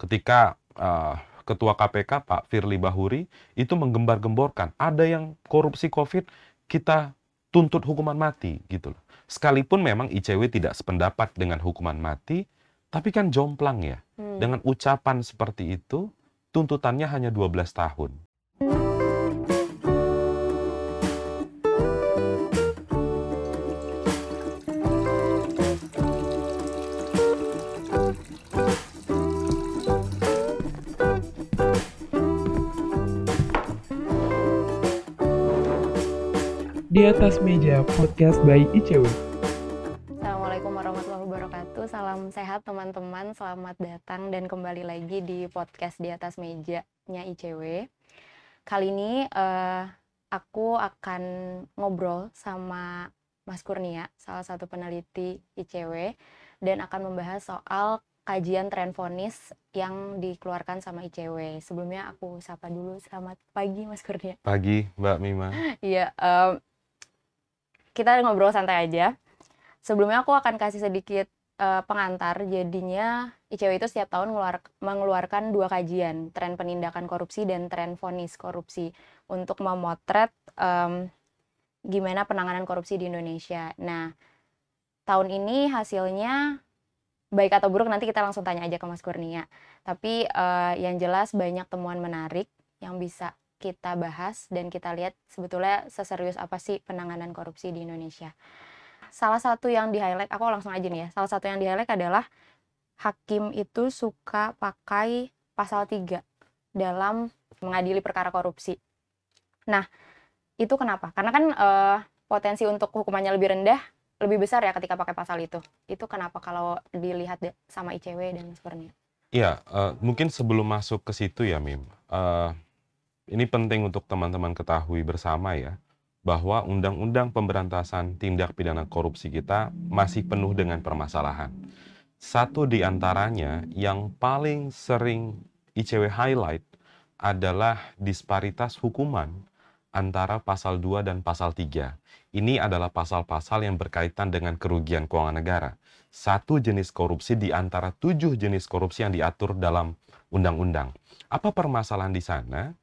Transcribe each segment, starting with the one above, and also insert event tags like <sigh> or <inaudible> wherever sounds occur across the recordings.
ketika uh, Ketua KPK Pak Firly Bahuri itu menggembar-gemborkan ada yang korupsi COVID kita tuntut hukuman mati gitu loh. Sekalipun memang ICW tidak sependapat dengan hukuman mati, tapi kan jomplang ya. Hmm. Dengan ucapan seperti itu, tuntutannya hanya 12 tahun. Di atas meja podcast by ICW. Assalamualaikum warahmatullahi wabarakatuh. Salam sehat teman-teman. Selamat datang dan kembali lagi di podcast di atas mejanya ICW. Kali ini uh, aku akan ngobrol sama Mas Kurnia, salah satu peneliti ICW, dan akan membahas soal kajian tren vonis yang dikeluarkan sama ICW. Sebelumnya aku sapa dulu. Selamat pagi Mas Kurnia. Pagi Mbak Mima. <laughs> Iya, um, kita ngobrol santai aja. Sebelumnya aku akan kasih sedikit uh, pengantar. Jadinya ICW itu setiap tahun ngeluar, mengeluarkan dua kajian, tren penindakan korupsi dan tren vonis korupsi untuk memotret um, gimana penanganan korupsi di Indonesia. Nah, tahun ini hasilnya baik atau buruk nanti kita langsung tanya aja ke Mas Kurnia. Tapi uh, yang jelas banyak temuan menarik yang bisa kita bahas dan kita lihat sebetulnya seserius apa sih penanganan korupsi di Indonesia. Salah satu yang di-highlight, aku langsung aja nih ya, salah satu yang di-highlight adalah hakim itu suka pakai pasal 3 dalam mengadili perkara korupsi. Nah, itu kenapa? Karena kan uh, potensi untuk hukumannya lebih rendah, lebih besar ya ketika pakai pasal itu. Itu kenapa kalau dilihat sama ICW dan sebenarnya? Iya, uh, mungkin sebelum masuk ke situ ya, Mim. Uh, ini penting untuk teman-teman ketahui bersama ya, bahwa Undang-Undang Pemberantasan Tindak Pidana Korupsi kita masih penuh dengan permasalahan. Satu di antaranya yang paling sering ICW highlight adalah disparitas hukuman antara pasal 2 dan pasal 3. Ini adalah pasal-pasal yang berkaitan dengan kerugian keuangan negara. Satu jenis korupsi di antara tujuh jenis korupsi yang diatur dalam undang-undang. Apa permasalahan di sana?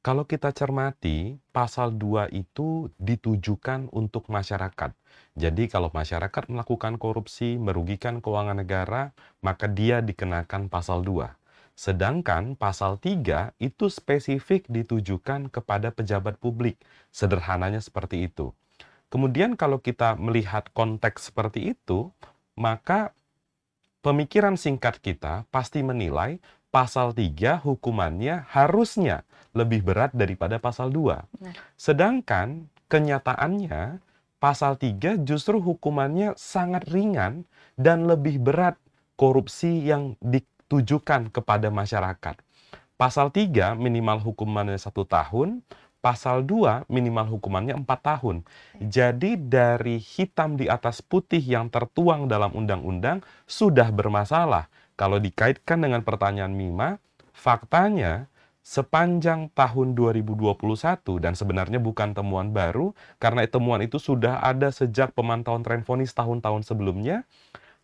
Kalau kita cermati, pasal 2 itu ditujukan untuk masyarakat. Jadi kalau masyarakat melakukan korupsi, merugikan keuangan negara, maka dia dikenakan pasal 2. Sedangkan pasal 3 itu spesifik ditujukan kepada pejabat publik. Sederhananya seperti itu. Kemudian kalau kita melihat konteks seperti itu, maka pemikiran singkat kita pasti menilai pasal 3 hukumannya harusnya lebih berat daripada pasal 2. Sedangkan kenyataannya pasal 3 justru hukumannya sangat ringan dan lebih berat korupsi yang ditujukan kepada masyarakat. Pasal 3 minimal hukumannya satu tahun, pasal 2 minimal hukumannya empat tahun. Jadi dari hitam di atas putih yang tertuang dalam undang-undang sudah bermasalah kalau dikaitkan dengan pertanyaan Mima, faktanya sepanjang tahun 2021 dan sebenarnya bukan temuan baru karena temuan itu sudah ada sejak pemantauan tren vonis tahun-tahun sebelumnya,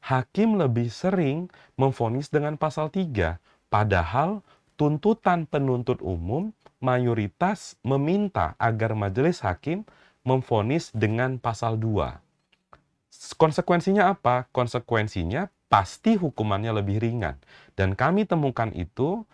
hakim lebih sering memvonis dengan pasal 3 padahal tuntutan penuntut umum mayoritas meminta agar majelis hakim memvonis dengan pasal 2. Konsekuensinya apa? Konsekuensinya pasti hukumannya lebih ringan. Dan kami temukan itu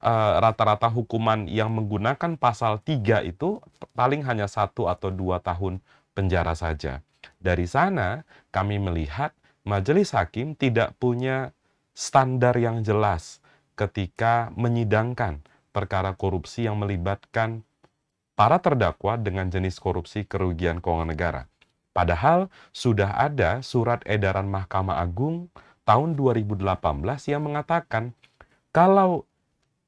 eh, rata-rata uh, hukuman yang menggunakan pasal 3 itu paling hanya satu atau dua tahun penjara saja. Dari sana kami melihat majelis hakim tidak punya standar yang jelas ketika menyidangkan perkara korupsi yang melibatkan para terdakwa dengan jenis korupsi kerugian keuangan negara. Padahal sudah ada surat edaran Mahkamah Agung tahun 2018 yang mengatakan kalau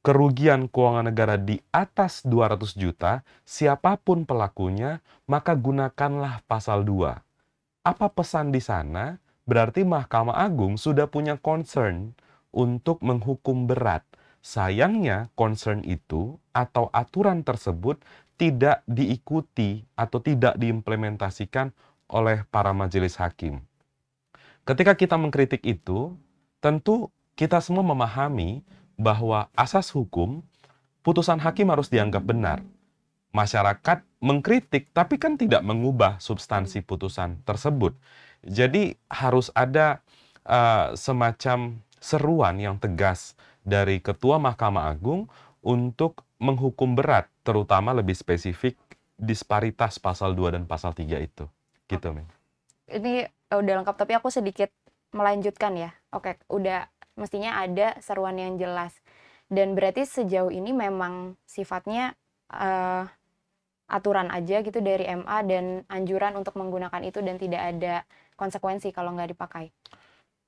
kerugian keuangan negara di atas 200 juta, siapa pun pelakunya, maka gunakanlah pasal 2. Apa pesan di sana? Berarti Mahkamah Agung sudah punya concern untuk menghukum berat. Sayangnya, concern itu atau aturan tersebut tidak diikuti atau tidak diimplementasikan oleh para majelis hakim. Ketika kita mengkritik itu, tentu kita semua memahami bahwa asas hukum putusan hakim harus dianggap benar. Masyarakat mengkritik tapi kan tidak mengubah substansi putusan tersebut. Jadi harus ada uh, semacam seruan yang tegas dari Ketua Mahkamah Agung untuk menghukum berat, terutama lebih spesifik disparitas pasal 2 dan pasal 3 itu. Gitu. Ini udah lengkap, tapi aku sedikit melanjutkan ya. Oke, udah mestinya ada seruan yang jelas. Dan berarti sejauh ini memang sifatnya uh, aturan aja gitu dari MA dan anjuran untuk menggunakan itu dan tidak ada konsekuensi kalau nggak dipakai.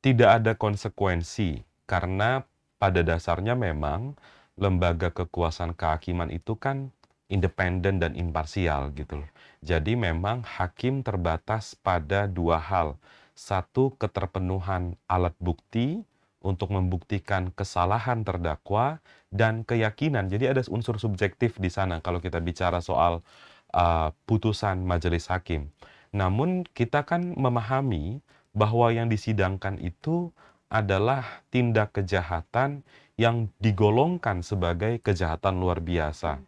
Tidak ada konsekuensi karena pada dasarnya memang lembaga kekuasaan kehakiman itu kan independen dan imparsial gitu loh. Jadi memang hakim terbatas pada dua hal. Satu, keterpenuhan alat bukti untuk membuktikan kesalahan terdakwa dan keyakinan. Jadi ada unsur subjektif di sana kalau kita bicara soal uh, putusan majelis hakim. Namun kita kan memahami bahwa yang disidangkan itu adalah tindak kejahatan yang digolongkan sebagai kejahatan luar biasa.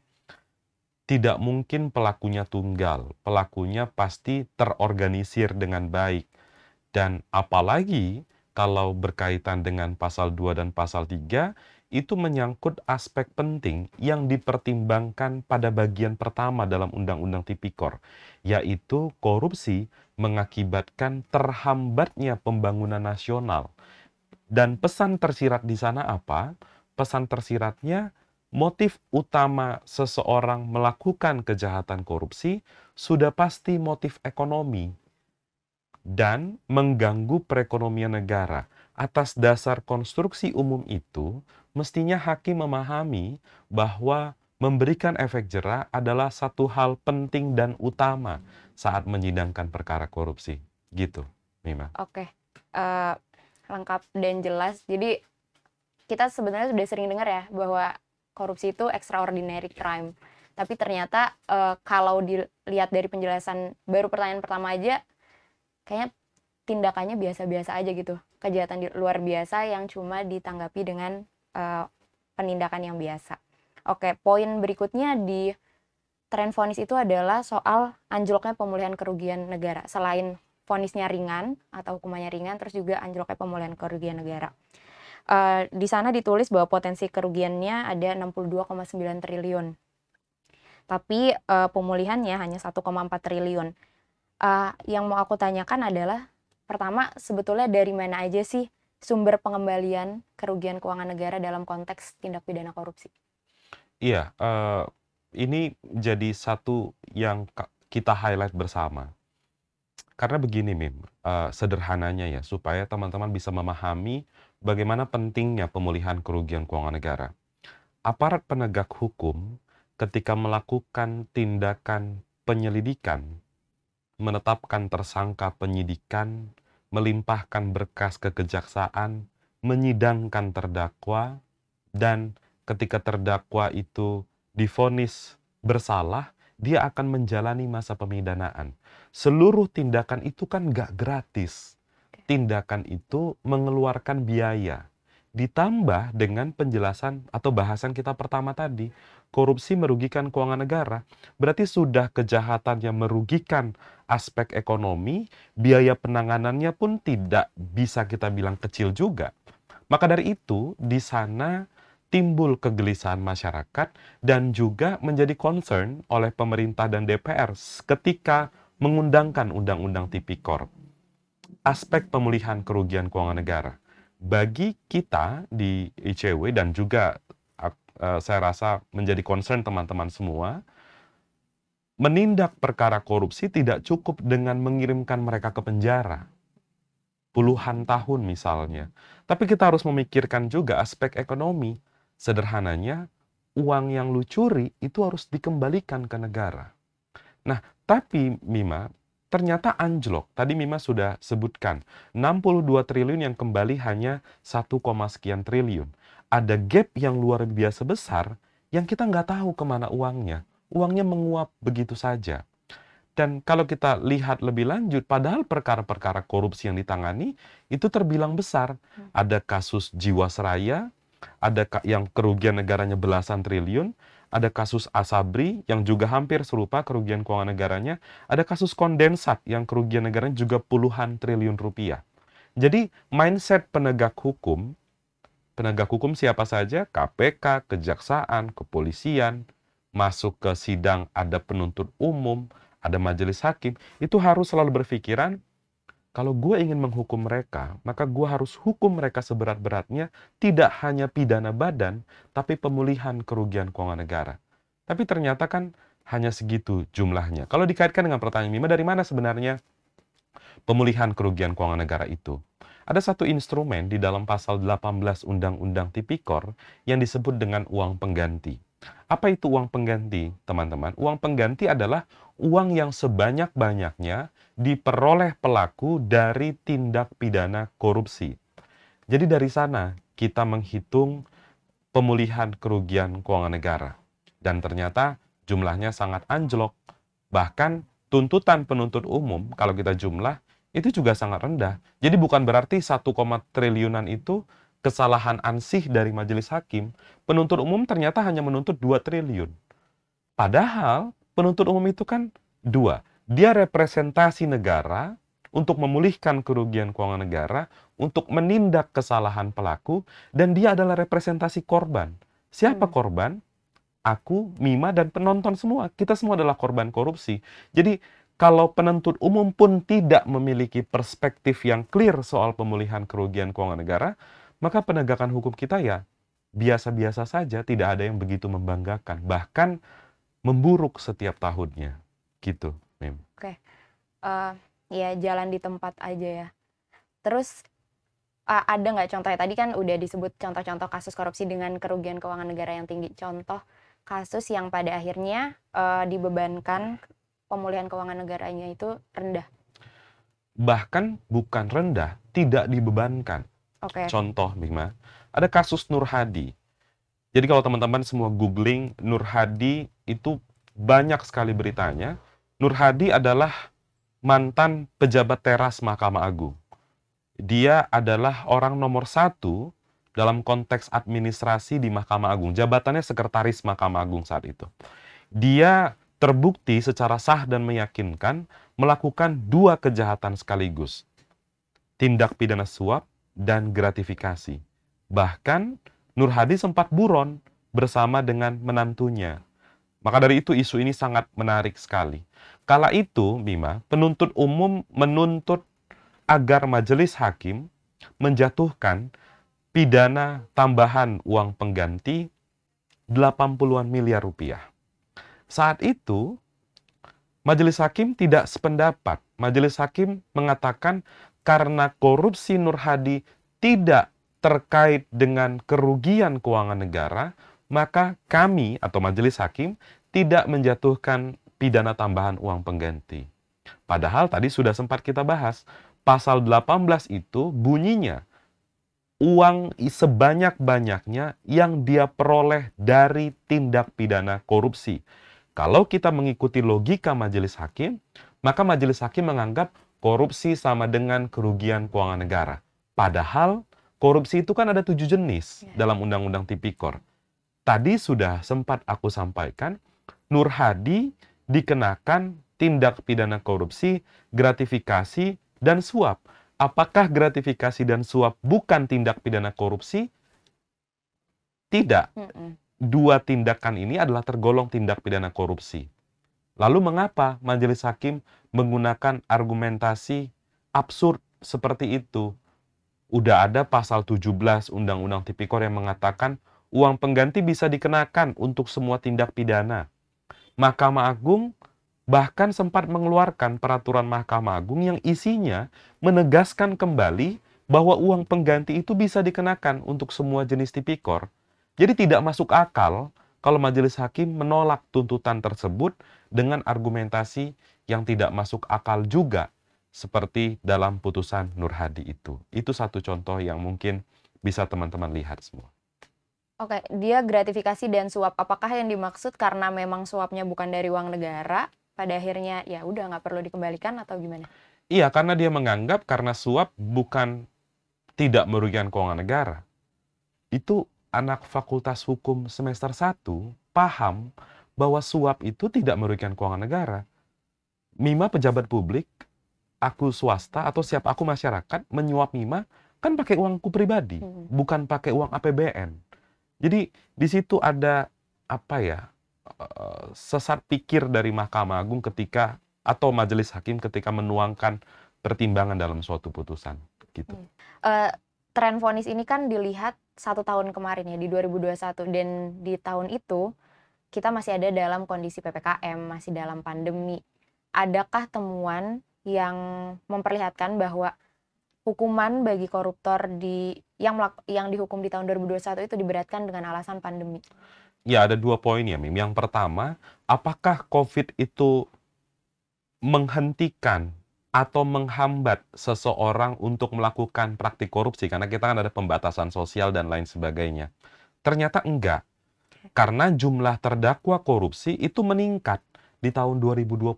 Tidak mungkin pelakunya tunggal, pelakunya pasti terorganisir dengan baik. Dan apalagi kalau berkaitan dengan pasal 2 dan pasal 3 itu menyangkut aspek penting yang dipertimbangkan pada bagian pertama dalam Undang-Undang Tipikor, yaitu korupsi mengakibatkan terhambatnya pembangunan nasional. Dan pesan tersirat di sana apa? Pesan tersiratnya motif utama seseorang melakukan kejahatan korupsi sudah pasti motif ekonomi dan mengganggu perekonomian negara. Atas dasar konstruksi umum itu, mestinya hakim memahami bahwa memberikan efek jerah adalah satu hal penting dan utama saat menyidangkan perkara korupsi. Gitu, Mima. Oke, uh, lengkap dan jelas. Jadi kita sebenarnya sudah sering dengar ya bahwa korupsi itu extraordinary crime. Tapi ternyata uh, kalau dilihat dari penjelasan baru pertanyaan pertama aja, kayaknya tindakannya biasa-biasa aja gitu. Kejahatan di luar biasa yang cuma ditanggapi dengan uh, penindakan yang biasa. Oke poin berikutnya di tren vonis itu adalah soal anjloknya pemulihan kerugian negara. Selain vonisnya ringan atau hukumannya ringan terus juga anjloknya pemulihan kerugian negara uh, di sana ditulis bahwa potensi kerugiannya ada 62,9 triliun tapi uh, pemulihannya hanya 1,4 triliun uh, yang mau aku tanyakan adalah pertama sebetulnya dari mana aja sih sumber pengembalian kerugian keuangan negara dalam konteks tindak pidana korupsi? Iya, uh, ini jadi satu yang kita highlight bersama. Karena begini, Mim, uh, sederhananya ya, supaya teman-teman bisa memahami bagaimana pentingnya pemulihan kerugian keuangan negara. Aparat penegak hukum ketika melakukan tindakan penyelidikan menetapkan tersangka penyidikan, melimpahkan berkas ke kejaksaan, menyidangkan terdakwa, dan ketika terdakwa itu difonis bersalah, dia akan menjalani masa pemidanaan. Seluruh tindakan itu kan gak gratis. Tindakan itu mengeluarkan biaya. Ditambah dengan penjelasan atau bahasan kita pertama tadi, korupsi merugikan keuangan negara. Berarti sudah kejahatan yang merugikan aspek ekonomi, biaya penanganannya pun tidak bisa kita bilang kecil juga. Maka dari itu, di sana timbul kegelisahan masyarakat dan juga menjadi concern oleh pemerintah dan DPR ketika mengundangkan Undang-Undang Tipikor. Aspek pemulihan kerugian keuangan negara bagi kita di ICW dan juga uh, saya rasa menjadi concern teman-teman semua, menindak perkara korupsi tidak cukup dengan mengirimkan mereka ke penjara. Puluhan tahun misalnya. Tapi kita harus memikirkan juga aspek ekonomi. Sederhananya, uang yang lu curi itu harus dikembalikan ke negara. Nah, tapi Mima, ternyata anjlok. Tadi Mima sudah sebutkan, 62 triliun yang kembali hanya 1, sekian triliun. Ada gap yang luar biasa besar yang kita nggak tahu ke mana uangnya. Uangnya menguap begitu saja. Dan kalau kita lihat lebih lanjut, padahal perkara-perkara korupsi yang ditangani itu terbilang besar. Ada kasus Jiwasraya, ada yang kerugian negaranya belasan triliun, ada kasus Asabri yang juga hampir serupa kerugian keuangan negaranya, ada kasus kondensat yang kerugian negaranya juga puluhan triliun rupiah. Jadi mindset penegak hukum, penegak hukum siapa saja, KPK, kejaksaan, kepolisian, masuk ke sidang ada penuntut umum, ada majelis hakim, itu harus selalu berpikiran, kalau gue ingin menghukum mereka, maka gue harus hukum mereka seberat-beratnya, tidak hanya pidana badan, tapi pemulihan kerugian keuangan negara. Tapi ternyata kan hanya segitu jumlahnya. Kalau dikaitkan dengan pertanyaan Mima, dari mana sebenarnya pemulihan kerugian keuangan negara itu? Ada satu instrumen di dalam pasal 18 Undang-Undang Tipikor yang disebut dengan uang pengganti. Apa itu uang pengganti, teman-teman? Uang pengganti adalah uang yang sebanyak-banyaknya diperoleh pelaku dari tindak pidana korupsi. Jadi dari sana kita menghitung pemulihan kerugian keuangan negara. Dan ternyata jumlahnya sangat anjlok. Bahkan tuntutan penuntut umum kalau kita jumlah itu juga sangat rendah. Jadi bukan berarti 1, triliunan itu kesalahan ansih dari majelis hakim. Penuntut umum ternyata hanya menuntut 2 triliun. Padahal penuntut umum itu kan dua. Dia representasi negara untuk memulihkan kerugian keuangan negara, untuk menindak kesalahan pelaku, dan dia adalah representasi korban. Siapa Hmm. korban? Aku, Mima, dan penonton semua. Kita semua adalah korban korupsi. Jadi kalau penuntut umum pun tidak memiliki perspektif yang clear soal pemulihan kerugian keuangan negara, maka penegakan hukum kita ya biasa-biasa saja, tidak ada yang begitu membanggakan, bahkan memburuk setiap tahunnya. Gitu, Mim. Eh, ya jalan di tempat aja ya. Terus a- ada nggak contohnya tadi kan udah disebut contoh-contoh kasus korupsi dengan kerugian keuangan negara yang tinggi. Contoh kasus yang pada akhirnya eh, dibebankan pemulihan keuangan negaranya itu rendah. Bahkan bukan rendah, tidak dibebankan. Oke. Contoh, Bima, ada kasus Nur Hadi. Jadi kalau teman-teman semua googling Nur Hadi itu banyak sekali beritanya. Nur Hadi adalah mantan pejabat teras Mahkamah Agung. Dia adalah orang nomor satu dalam konteks administrasi di Mahkamah Agung. Jabatannya sekretaris Mahkamah Agung saat itu. Dia terbukti secara sah dan meyakinkan melakukan dua kejahatan sekaligus. Tindak pidana suap dan gratifikasi. Bahkan Nur Hadi sempat buron bersama dengan menantunya. Maka dari itu isu ini sangat menarik sekali. Kala itu, Bima, penuntut umum menuntut agar majelis hakim menjatuhkan pidana tambahan uang pengganti 80-an miliar rupiah. Saat itu, majelis hakim tidak sependapat. Majelis hakim mengatakan karena korupsi Nur Hadi tidak terkait dengan kerugian keuangan negara, maka kami atau majelis hakim tidak menjatuhkan pidana tambahan uang pengganti. Padahal tadi sudah sempat kita bahas, pasal 18 itu bunyinya uang sebanyak-banyaknya yang dia peroleh dari tindak pidana korupsi. Kalau kita mengikuti logika majelis hakim, maka majelis hakim menganggap korupsi sama dengan kerugian keuangan negara. Padahal korupsi itu kan ada tujuh jenis Ya. dalam Undang-Undang Tipikor. Tadi sudah sempat aku sampaikan, Nur Hadi dikenakan tindak pidana korupsi, gratifikasi, dan suap. Apakah gratifikasi dan suap bukan tindak pidana korupsi? Tidak dua tindakan ini adalah tergolong tindak pidana korupsi. Lalu mengapa majelis hakim menggunakan argumentasi absurd seperti itu? Udah ada pasal 17 Undang-Undang Tipikor yang mengatakan uang pengganti bisa dikenakan untuk semua tindak pidana. Mahkamah Agung bahkan sempat mengeluarkan peraturan Mahkamah Agung yang isinya menegaskan kembali bahwa uang pengganti itu bisa dikenakan untuk semua jenis tipikor. Jadi tidak masuk akal kalau majelis hakim menolak tuntutan tersebut dengan argumentasi yang tidak masuk akal juga seperti dalam putusan Nur Hadi itu. Itu satu contoh yang mungkin bisa teman-teman lihat semua. Oke, dia gratifikasi dan suap. Apakah yang dimaksud karena memang suapnya bukan dari uang negara, pada akhirnya ya udah nggak perlu dikembalikan atau gimana? Iya, karena dia menganggap karena suap bukan tidak merugikan keuangan negara. Itu anak fakultas hukum semester 1 paham bahwa suap itu tidak merugikan keuangan negara. Mima pejabat publik, aku swasta atau siap aku masyarakat menyuap Mima kan pakai uangku pribadi, Hmm. bukan pakai uang APBN. Jadi di situ ada apa ya eh, sesat pikir dari Mahkamah Agung ketika atau majelis hakim ketika menuangkan pertimbangan dalam suatu putusan gitu. Eh, tren vonis ini kan dilihat satu tahun kemarin ya di 2021 dan di tahun itu kita masih ada dalam kondisi ppkm masih dalam pandemi. Adakah temuan yang memperlihatkan bahwa hukuman bagi koruptor di yang yang dihukum di tahun 2021 itu diberatkan dengan alasan pandemi? Ya ada dua poin ya Mim. Yang pertama, apakah COVID itu menghentikan atau menghambat seseorang untuk melakukan praktik korupsi karena kita kan ada pembatasan sosial dan lain sebagainya. Ternyata enggak. Karena jumlah terdakwa korupsi itu meningkat di tahun 2021.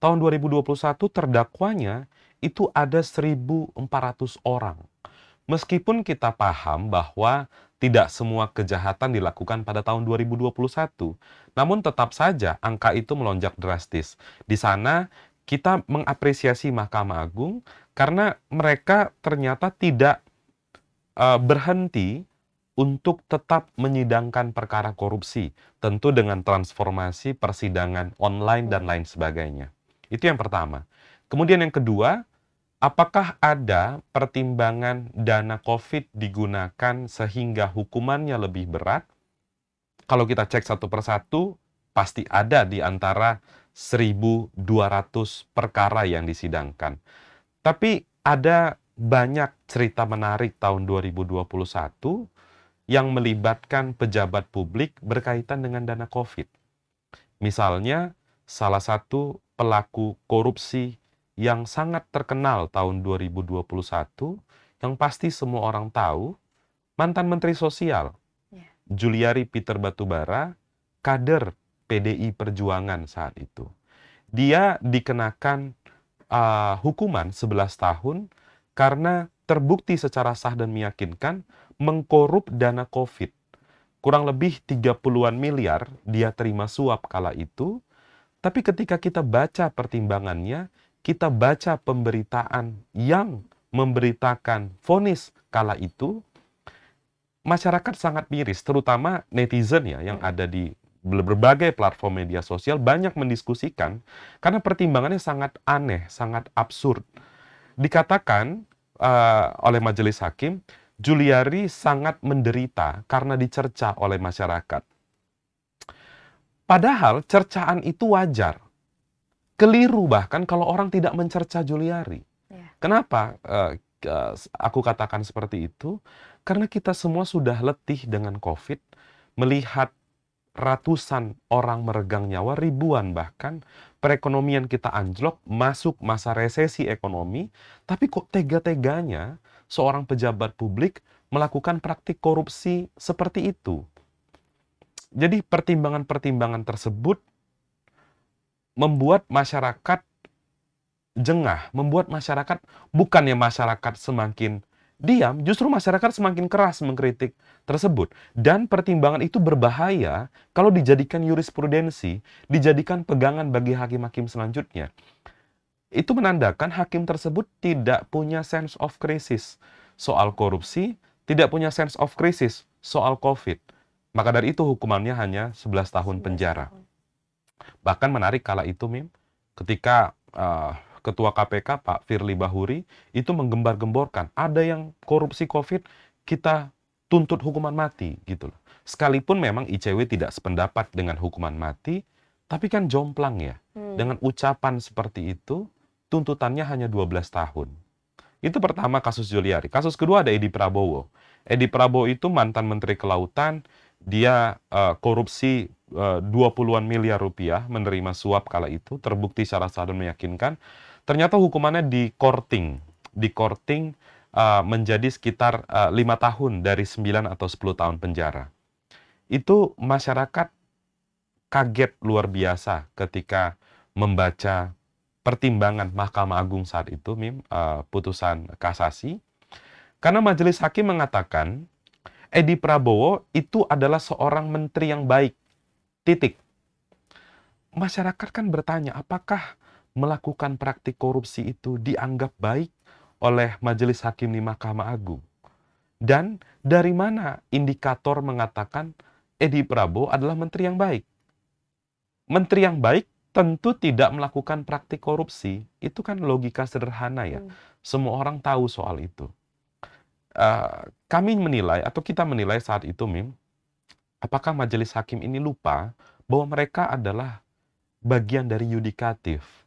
Tahun 2021 terdakwanya itu ada 1.400 orang. Meskipun kita paham bahwa tidak semua kejahatan dilakukan pada tahun 2021, namun tetap saja angka itu melonjak drastis. Di sana kita mengapresiasi Mahkamah Agung karena mereka ternyata tidak eh, berhenti untuk tetap menyidangkan perkara korupsi, tentu dengan transformasi persidangan online dan lain sebagainya. Itu yang pertama. Kemudian yang kedua, apakah ada pertimbangan dana COVID digunakan sehingga hukumannya lebih berat? Kalau kita cek satu persatu, pasti ada di antara 1.200 perkara yang disidangkan. Tapi ada banyak cerita menarik tahun 2021 yang melibatkan pejabat publik berkaitan dengan dana COVID. Misalnya, salah satu pelaku korupsi yang sangat terkenal tahun 2021, yang pasti semua orang tahu, mantan Menteri Sosial, Ya. Juliari Peter Batubara, kader PDI Perjuangan saat itu. Dia dikenakan uh, hukuman 11 tahun karena terbukti secara sah dan meyakinkan mengkorup dana COVID. Kurang lebih 30-an miliar dia terima suap kala itu, tapi ketika kita baca pertimbangannya, kita baca pemberitaan yang memberitakan vonis kala itu, masyarakat sangat miris, terutama netizen ya yang ada di berbagai platform media sosial banyak mendiskusikan karena pertimbangannya sangat aneh, sangat absurd. Dikatakan uh, oleh majelis hakim, Juliari sangat menderita karena dicerca oleh masyarakat. Padahal cercaan itu wajar. Keliru bahkan kalau orang tidak mencerca Juliari. Ya. Kenapa uh, uh, aku katakan seperti itu? Karena kita semua sudah letih dengan COVID, melihat ratusan orang meregang nyawa, ribuan bahkan, perekonomian kita anjlok, masuk masa resesi ekonomi, tapi kok tega-teganya seorang pejabat publik melakukan praktik korupsi seperti itu. Jadi pertimbangan-pertimbangan tersebut membuat masyarakat jengah, membuat masyarakat bukannya masyarakat semakin diam, justru masyarakat semakin keras mengkritik tersebut. Dan pertimbangan itu berbahaya kalau dijadikan jurisprudensi, dijadikan pegangan bagi hakim-hakim selanjutnya. Itu menandakan hakim tersebut tidak punya sense of crisis soal korupsi, tidak punya sense of crisis soal COVID. Maka dari itu hukumannya hanya 11 tahun 11 penjara. Bahkan menarik kala itu, Mim, ketika uh, Ketua KPK Pak Firly Bahuri itu menggembar-gemborkan ada yang korupsi COVID kita tuntut hukuman mati gitu loh. Sekalipun memang ICW tidak sependapat dengan hukuman mati, tapi kan jomplang ya. Hmm. Dengan ucapan seperti itu, tuntutannya hanya 12 tahun. Itu pertama kasus Juliari. Kasus kedua ada Edi Prabowo. Edi Prabowo itu mantan Menteri Kelautan, dia eh, korupsi eh, 20-an miliar rupiah menerima suap kala itu, terbukti secara sah dan meyakinkan. Ternyata hukumannya di korting, di korting eh, menjadi sekitar eh, lima tahun dari 9 atau 10 tahun penjara. Itu masyarakat kaget luar biasa ketika membaca pertimbangan Mahkamah Agung saat itu, Mim, eh, putusan kasasi. Karena majelis hakim mengatakan Edi Prabowo itu adalah seorang menteri yang baik. Titik. Masyarakat kan bertanya, apakah melakukan praktik korupsi itu dianggap baik oleh Majelis Hakim di Mahkamah Agung? Dan dari mana indikator mengatakan Edi Prabowo adalah menteri yang baik? Menteri yang baik tentu tidak melakukan praktik korupsi. Itu kan logika sederhana ya. Hmm. Semua orang tahu soal itu. Uh, kami menilai atau kita menilai saat itu, Mim, apakah majelis hakim ini lupa bahwa mereka adalah bagian dari yudikatif.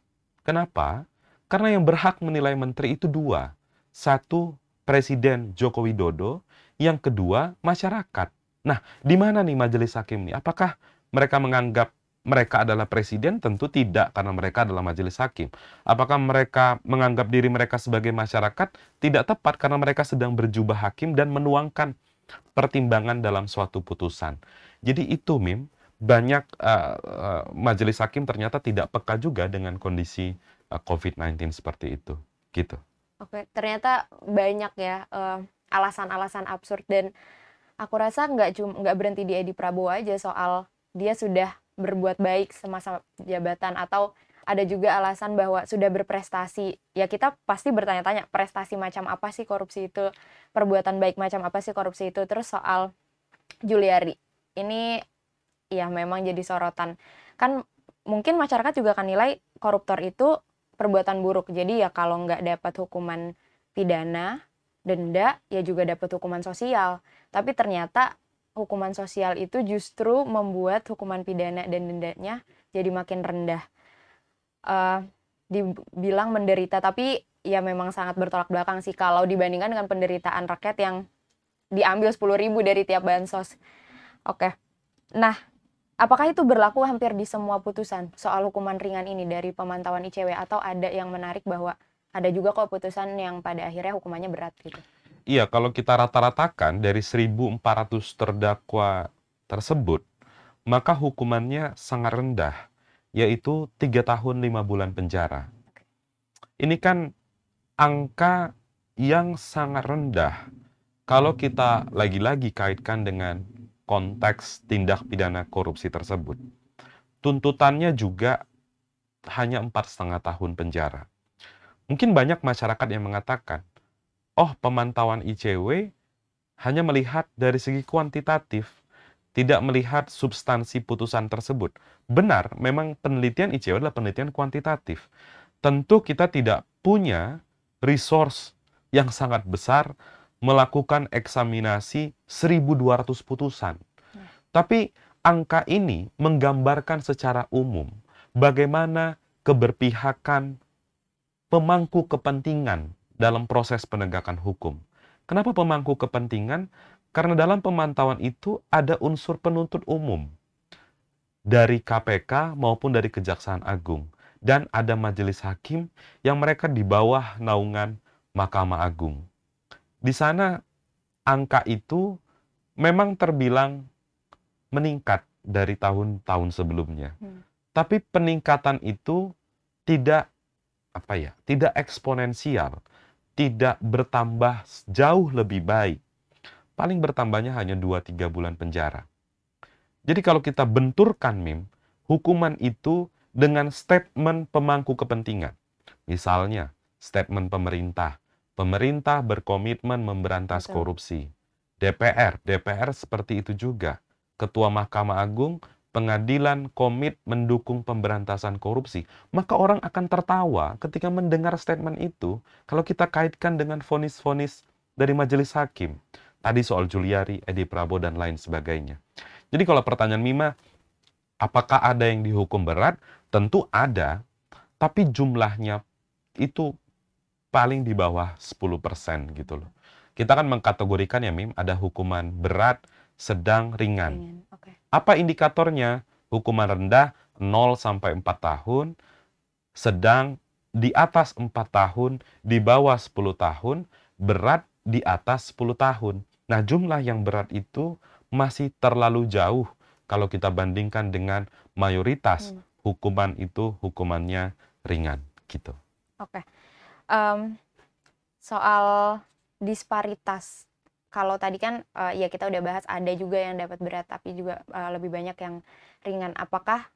Kenapa? Karena yang berhak menilai menteri itu dua. Satu, Presiden Joko Widodo. Yang kedua, masyarakat. Nah, di mana nih majelis hakim ini? Apakah mereka menganggap mereka adalah presiden? Tentu tidak, karena mereka adalah majelis hakim. Apakah mereka menganggap diri mereka sebagai masyarakat? Tidak tepat, karena mereka sedang berjubah hakim dan menuangkan pertimbangan dalam suatu putusan. Jadi itu, Mim, banyak uh, uh, majelis hakim ternyata tidak peka juga dengan kondisi uh, COVID-19 seperti itu, gitu. Oke, ternyata banyak ya alasan-alasan uh, absurd dan aku rasa nggak cuma nggak berhenti di Edi Prabowo aja soal dia sudah berbuat baik semasa jabatan atau ada juga alasan bahwa sudah berprestasi. Ya kita pasti bertanya-tanya prestasi macam apa sih korupsi itu, perbuatan baik macam apa sih korupsi itu. Terus soal Juliari, ini ya memang jadi sorotan. Kan mungkin masyarakat juga akan nilai koruptor itu perbuatan buruk. Jadi ya kalau nggak dapat hukuman pidana, denda, ya juga dapat hukuman sosial. Tapi ternyata hukuman sosial itu justru membuat hukuman pidana dan dendanya jadi makin rendah. Uh, dibilang menderita, tapi ya memang sangat bertolak belakang sih kalau dibandingkan dengan penderitaan rakyat yang diambil 10 ribu dari tiap bansos. Oke. Nah, Apakah itu berlaku hampir di semua putusan soal hukuman ringan ini dari pemantauan ICW atau ada yang menarik bahwa ada juga kok putusan yang pada akhirnya hukumannya berat gitu? Iya, kalau kita rata-ratakan dari 1.400 terdakwa tersebut, maka hukumannya sangat rendah, yaitu tiga tahun lima bulan penjara. Ini kan angka yang sangat rendah kalau kita lagi-lagi kaitkan dengan konteks tindak pidana korupsi tersebut. Tuntutannya juga hanya empat setengah tahun penjara. Mungkin banyak masyarakat yang mengatakan, oh pemantauan ICW hanya melihat dari segi kuantitatif, tidak melihat substansi putusan tersebut. Benar, memang penelitian ICW adalah penelitian kuantitatif. Tentu kita tidak punya resource yang sangat besar melakukan eksaminasi 1200 putusan. Tapi angka ini menggambarkan secara umum bagaimana keberpihakan pemangku kepentingan dalam proses penegakan hukum. Kenapa pemangku kepentingan? Karena dalam pemantauan itu ada unsur penuntut umum dari KPK maupun dari Kejaksaan Agung dan ada majelis hakim yang mereka di bawah naungan Mahkamah Agung di sana angka itu memang terbilang meningkat dari tahun-tahun sebelumnya. Hmm. Tapi peningkatan itu tidak apa ya, tidak eksponensial, tidak bertambah jauh lebih baik. Paling bertambahnya hanya 2-3 bulan penjara. Jadi kalau kita benturkan MIM, hukuman itu dengan statement pemangku kepentingan. Misalnya, statement pemerintah, Pemerintah berkomitmen memberantas Betul. korupsi. DPR, DPR seperti itu juga. Ketua Mahkamah Agung, pengadilan komit mendukung pemberantasan korupsi. Maka orang akan tertawa ketika mendengar statement itu kalau kita kaitkan dengan vonis-vonis dari majelis hakim. Tadi soal Juliari, Edi Prabowo, dan lain sebagainya. Jadi kalau pertanyaan Mima, apakah ada yang dihukum berat? Tentu ada, tapi jumlahnya itu paling di bawah 10% gitu loh. Kita kan mengkategorikan ya Mim, ada hukuman berat, sedang, ringan. ringan. Okay. Apa indikatornya? Hukuman rendah 0 sampai 4 tahun, sedang di atas 4 tahun, di bawah 10 tahun, berat di atas 10 tahun. Nah, jumlah yang berat itu masih terlalu jauh kalau kita bandingkan dengan mayoritas hmm. hukuman itu hukumannya ringan gitu. Oke. Okay um, soal disparitas kalau tadi kan uh, ya kita udah bahas ada juga yang dapat berat tapi juga uh, lebih banyak yang ringan. Apakah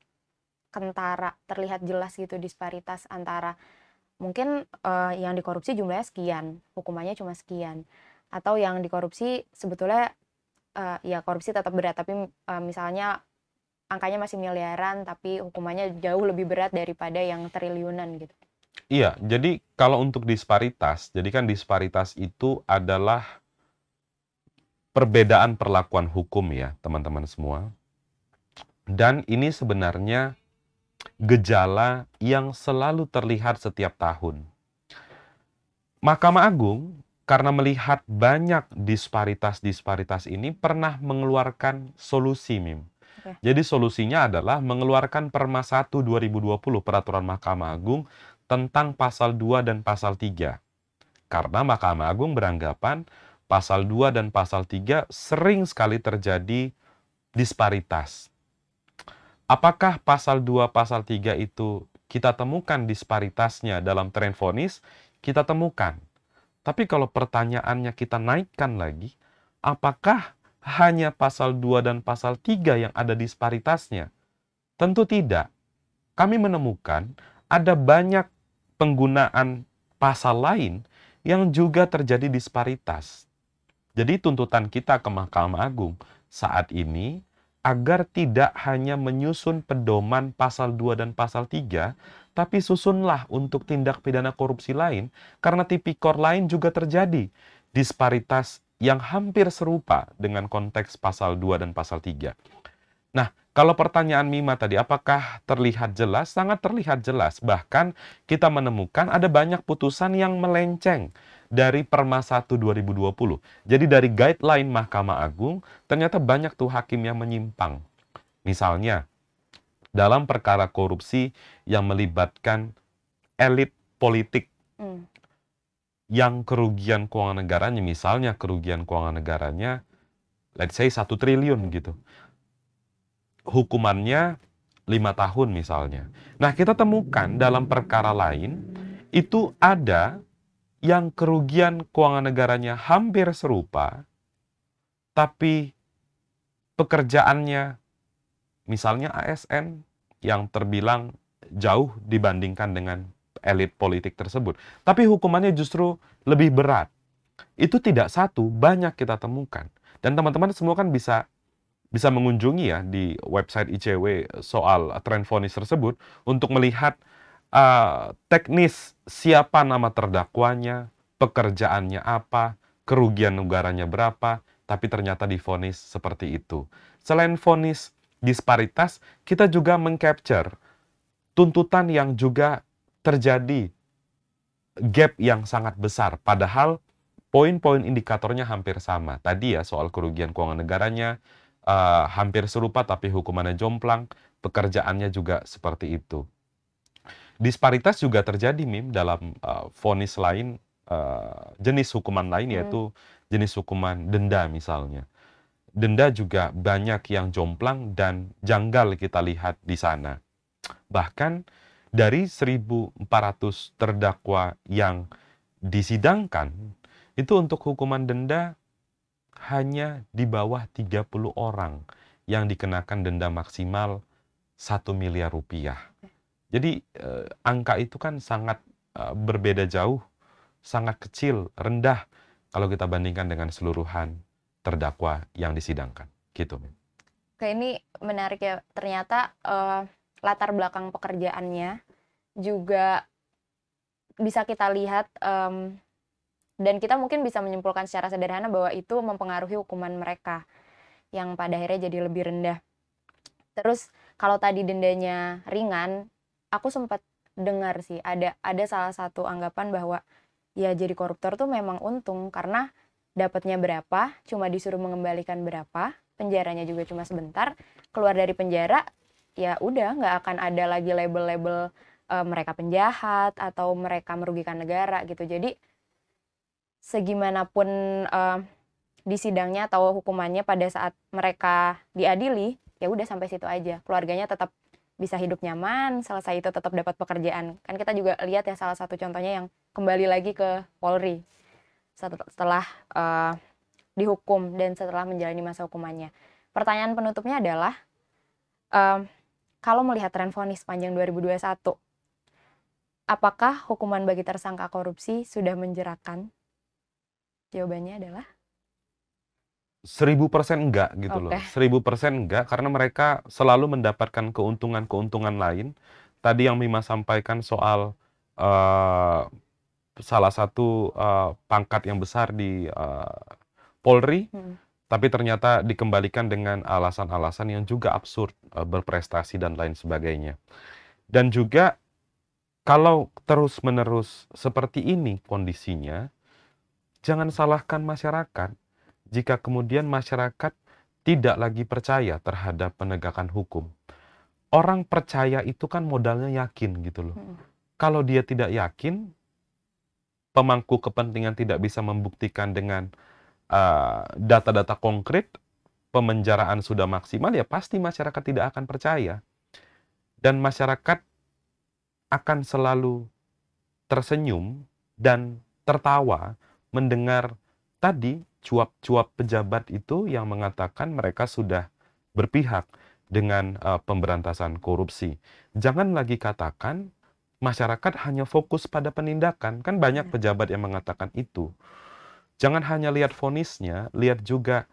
kentara terlihat jelas gitu disparitas antara mungkin uh, yang dikorupsi jumlahnya sekian, hukumannya cuma sekian, atau yang dikorupsi sebetulnya uh, ya korupsi tetap berat tapi uh, misalnya angkanya masih miliaran tapi hukumannya jauh lebih berat daripada yang triliunan gitu. Iya, jadi kalau untuk disparitas, jadi kan disparitas itu adalah perbedaan perlakuan hukum ya, teman-teman semua. Dan ini sebenarnya gejala yang selalu terlihat setiap tahun. Mahkamah Agung karena melihat banyak disparitas-disparitas ini pernah mengeluarkan solusi, Mim. Okay. Jadi solusinya adalah mengeluarkan Perma 1 2020 Peraturan Mahkamah Agung tentang pasal 2 dan pasal 3. Karena Mahkamah Agung beranggapan pasal 2 dan pasal 3 sering sekali terjadi disparitas. Apakah pasal 2 pasal 3 itu kita temukan disparitasnya dalam tren vonis? Kita temukan. Tapi kalau pertanyaannya kita naikkan lagi, apakah hanya pasal 2 dan pasal 3 yang ada disparitasnya? Tentu tidak. Kami menemukan ada banyak penggunaan pasal lain yang juga terjadi disparitas. Jadi tuntutan kita ke Mahkamah Agung saat ini agar tidak hanya menyusun pedoman pasal 2 dan pasal 3, tapi susunlah untuk tindak pidana korupsi lain, karena tipikor lain juga terjadi disparitas yang hampir serupa dengan konteks pasal 2 dan pasal 3. Nah, kalau pertanyaan Mima tadi, apakah terlihat jelas? Sangat terlihat jelas. Bahkan kita menemukan ada banyak putusan yang melenceng dari Perma 1 2020. Jadi dari guideline Mahkamah Agung, ternyata banyak tuh hakim yang menyimpang. Misalnya, dalam perkara korupsi yang melibatkan elit politik hmm yang kerugian keuangan negaranya, misalnya kerugian keuangan negaranya, let's say satu triliun gitu. Hukumannya lima tahun misalnya. Nah kita temukan dalam perkara lain, itu ada yang kerugian keuangan negaranya hampir serupa, tapi pekerjaannya misalnya ASN yang terbilang jauh dibandingkan dengan elit politik tersebut. Tapi hukumannya justru lebih berat. Itu tidak satu, banyak kita temukan. Dan teman-teman semua kan bisa bisa mengunjungi ya di website ICW soal tren vonis tersebut untuk melihat uh, teknis siapa nama terdakwanya, pekerjaannya apa, kerugian negaranya berapa, tapi ternyata difonis seperti itu. Selain vonis disparitas, kita juga mengcapture tuntutan yang juga terjadi gap yang sangat besar. Padahal poin-poin indikatornya hampir sama. Tadi ya soal kerugian keuangan negaranya uh, hampir serupa tapi hukumannya jomplang, pekerjaannya juga seperti itu. Disparitas juga terjadi mim dalam uh, vonis lain uh, jenis hukuman lain hmm. yaitu jenis hukuman denda misalnya. Denda juga banyak yang jomplang dan janggal kita lihat di sana. Bahkan dari 1.400 terdakwa yang disidangkan, itu untuk hukuman denda hanya di bawah 30 orang yang dikenakan denda maksimal 1 miliar rupiah. Jadi eh, angka itu kan sangat eh, berbeda jauh, sangat kecil, rendah kalau kita bandingkan dengan seluruhan terdakwa yang disidangkan. Gitu. Oke, ini menarik ya. Ternyata uh, latar belakang pekerjaannya juga bisa kita lihat um, dan kita mungkin bisa menyimpulkan secara sederhana bahwa itu mempengaruhi hukuman mereka yang pada akhirnya jadi lebih rendah. Terus kalau tadi dendanya ringan, aku sempat dengar sih ada ada salah satu anggapan bahwa ya jadi koruptor tuh memang untung karena dapatnya berapa, cuma disuruh mengembalikan berapa, penjaranya juga cuma sebentar, keluar dari penjara ya udah nggak akan ada lagi label-label uh, mereka penjahat atau mereka merugikan negara gitu jadi segimanapun uh, di sidangnya atau hukumannya pada saat mereka diadili ya udah sampai situ aja keluarganya tetap bisa hidup nyaman selesai itu tetap dapat pekerjaan kan kita juga lihat ya salah satu contohnya yang kembali lagi ke Polri setelah uh, dihukum dan setelah menjalani masa hukumannya. Pertanyaan penutupnya adalah, em, kalau melihat tren vonis sepanjang 2021, apakah hukuman bagi tersangka korupsi sudah menjerakan? Jawabannya adalah 1000% enggak gitu loh. Oke. 1000% enggak karena mereka selalu mendapatkan keuntungan-keuntungan lain. Tadi yang Mima sampaikan soal eh, salah satu eh, pangkat yang besar di eh, Polri, hmm, tapi ternyata dikembalikan dengan alasan-alasan yang juga absurd, berprestasi dan lain sebagainya. Dan juga kalau terus-menerus seperti ini kondisinya, jangan salahkan masyarakat jika kemudian masyarakat tidak lagi percaya terhadap penegakan hukum. Orang percaya itu kan modalnya yakin gitu loh. hmm, Kalau dia tidak yakin, pemangku kepentingan tidak bisa membuktikan dengan uh, data-data konkret, pemenjaraan sudah maksimal, ya pasti masyarakat tidak akan percaya. Dan masyarakat akan selalu tersenyum dan tertawa mendengar tadi cuap-cuap pejabat itu yang mengatakan mereka sudah berpihak dengan uh, pemberantasan korupsi. Jangan lagi katakan masyarakat hanya fokus pada penindakan. Kan banyak Ya. pejabat yang mengatakan itu. Jangan hanya lihat vonisnya, lihat juga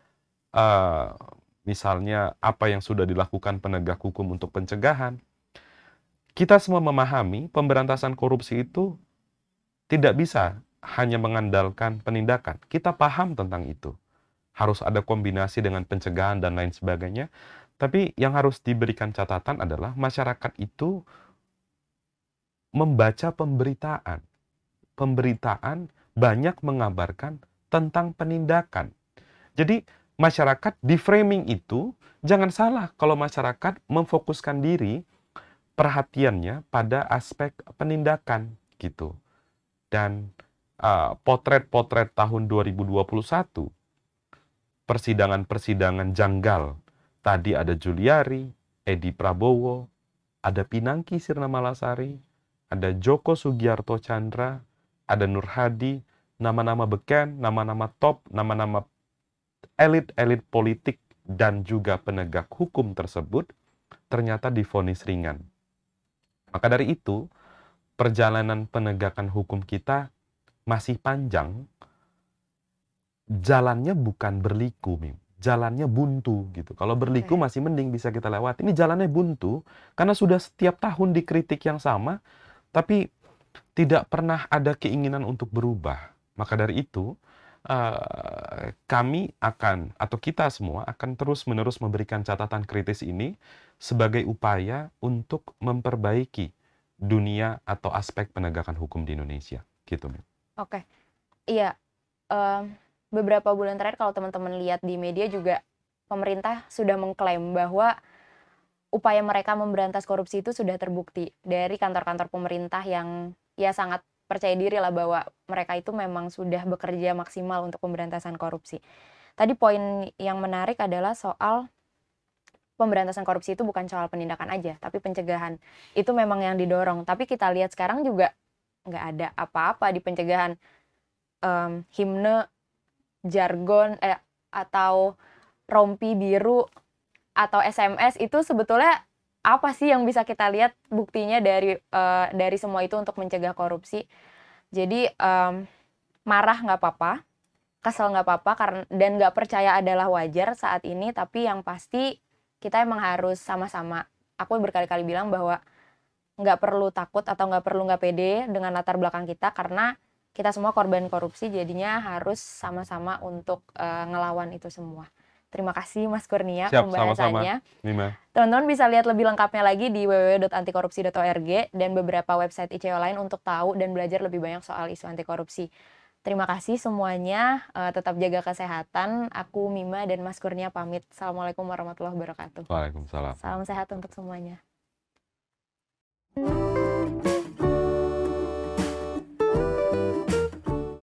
uh, misalnya apa yang sudah dilakukan penegak hukum untuk pencegahan. Kita semua memahami pemberantasan korupsi itu tidak bisa hanya mengandalkan penindakan. Kita paham tentang itu. Harus ada kombinasi dengan pencegahan dan lain sebagainya. Tapi yang harus diberikan catatan adalah masyarakat itu membaca pemberitaan. Pemberitaan banyak mengabarkan tentang penindakan. Jadi masyarakat di framing itu jangan salah kalau masyarakat memfokuskan diri perhatiannya pada aspek penindakan gitu. Dan uh, potret-potret tahun 2021 persidangan-persidangan janggal. Tadi ada Juliari, Edi Prabowo, ada Pinangki Sirna Malasari, ada Joko Sugiarto Chandra, ada Nur Hadi, nama-nama beken, nama-nama top, nama-nama elit-elit politik dan juga penegak hukum tersebut ternyata difonis ringan. Maka dari itu, perjalanan penegakan hukum kita masih panjang. Jalannya bukan berliku, Mim. Jalannya buntu gitu. Kalau berliku Oke. masih mending bisa kita lewati. Ini jalannya buntu karena sudah setiap tahun dikritik yang sama, tapi tidak pernah ada keinginan untuk berubah. Maka dari itu, eh, kami akan atau kita semua akan terus-menerus memberikan catatan kritis ini sebagai upaya untuk memperbaiki dunia atau aspek penegakan hukum di Indonesia. Gitu, Mim. Oke, iya. em, beberapa bulan terakhir kalau teman-teman lihat di media juga pemerintah sudah mengklaim bahwa upaya mereka memberantas korupsi itu sudah terbukti dari kantor-kantor pemerintah yang ya sangat percaya diri lah bahwa mereka itu memang sudah bekerja maksimal untuk pemberantasan korupsi. Tadi poin yang menarik adalah soal pemberantasan korupsi itu bukan soal penindakan aja, tapi pencegahan. Itu memang yang didorong. Tapi kita lihat sekarang juga nggak ada apa-apa di pencegahan Em, himne, jargon, eh, atau rompi biru atau SMS itu sebetulnya apa sih yang bisa kita lihat buktinya dari eh, dari semua itu untuk mencegah korupsi. Jadi em, marah nggak apa-apa, kesel nggak apa-apa karena dan nggak percaya adalah wajar saat ini. Tapi yang pasti kita emang harus sama-sama. Aku berkali-kali bilang bahwa nggak perlu takut atau nggak perlu nggak pede dengan latar belakang kita karena kita semua korban korupsi jadinya harus sama-sama untuk eh, ngelawan itu semua. Terima kasih Mas Kurnia Siap, pembahasannya. Teman-teman bisa lihat lebih lengkapnya lagi di www.antikorupsi.org dan beberapa website ICO lain untuk tahu dan belajar lebih banyak soal isu anti korupsi. Terima kasih semuanya, eh, tetap jaga kesehatan. Aku Mima dan Mas Kurnia pamit. Assalamualaikum warahmatullahi wabarakatuh. Waalaikumsalam. Salam sehat untuk semuanya. Thank you.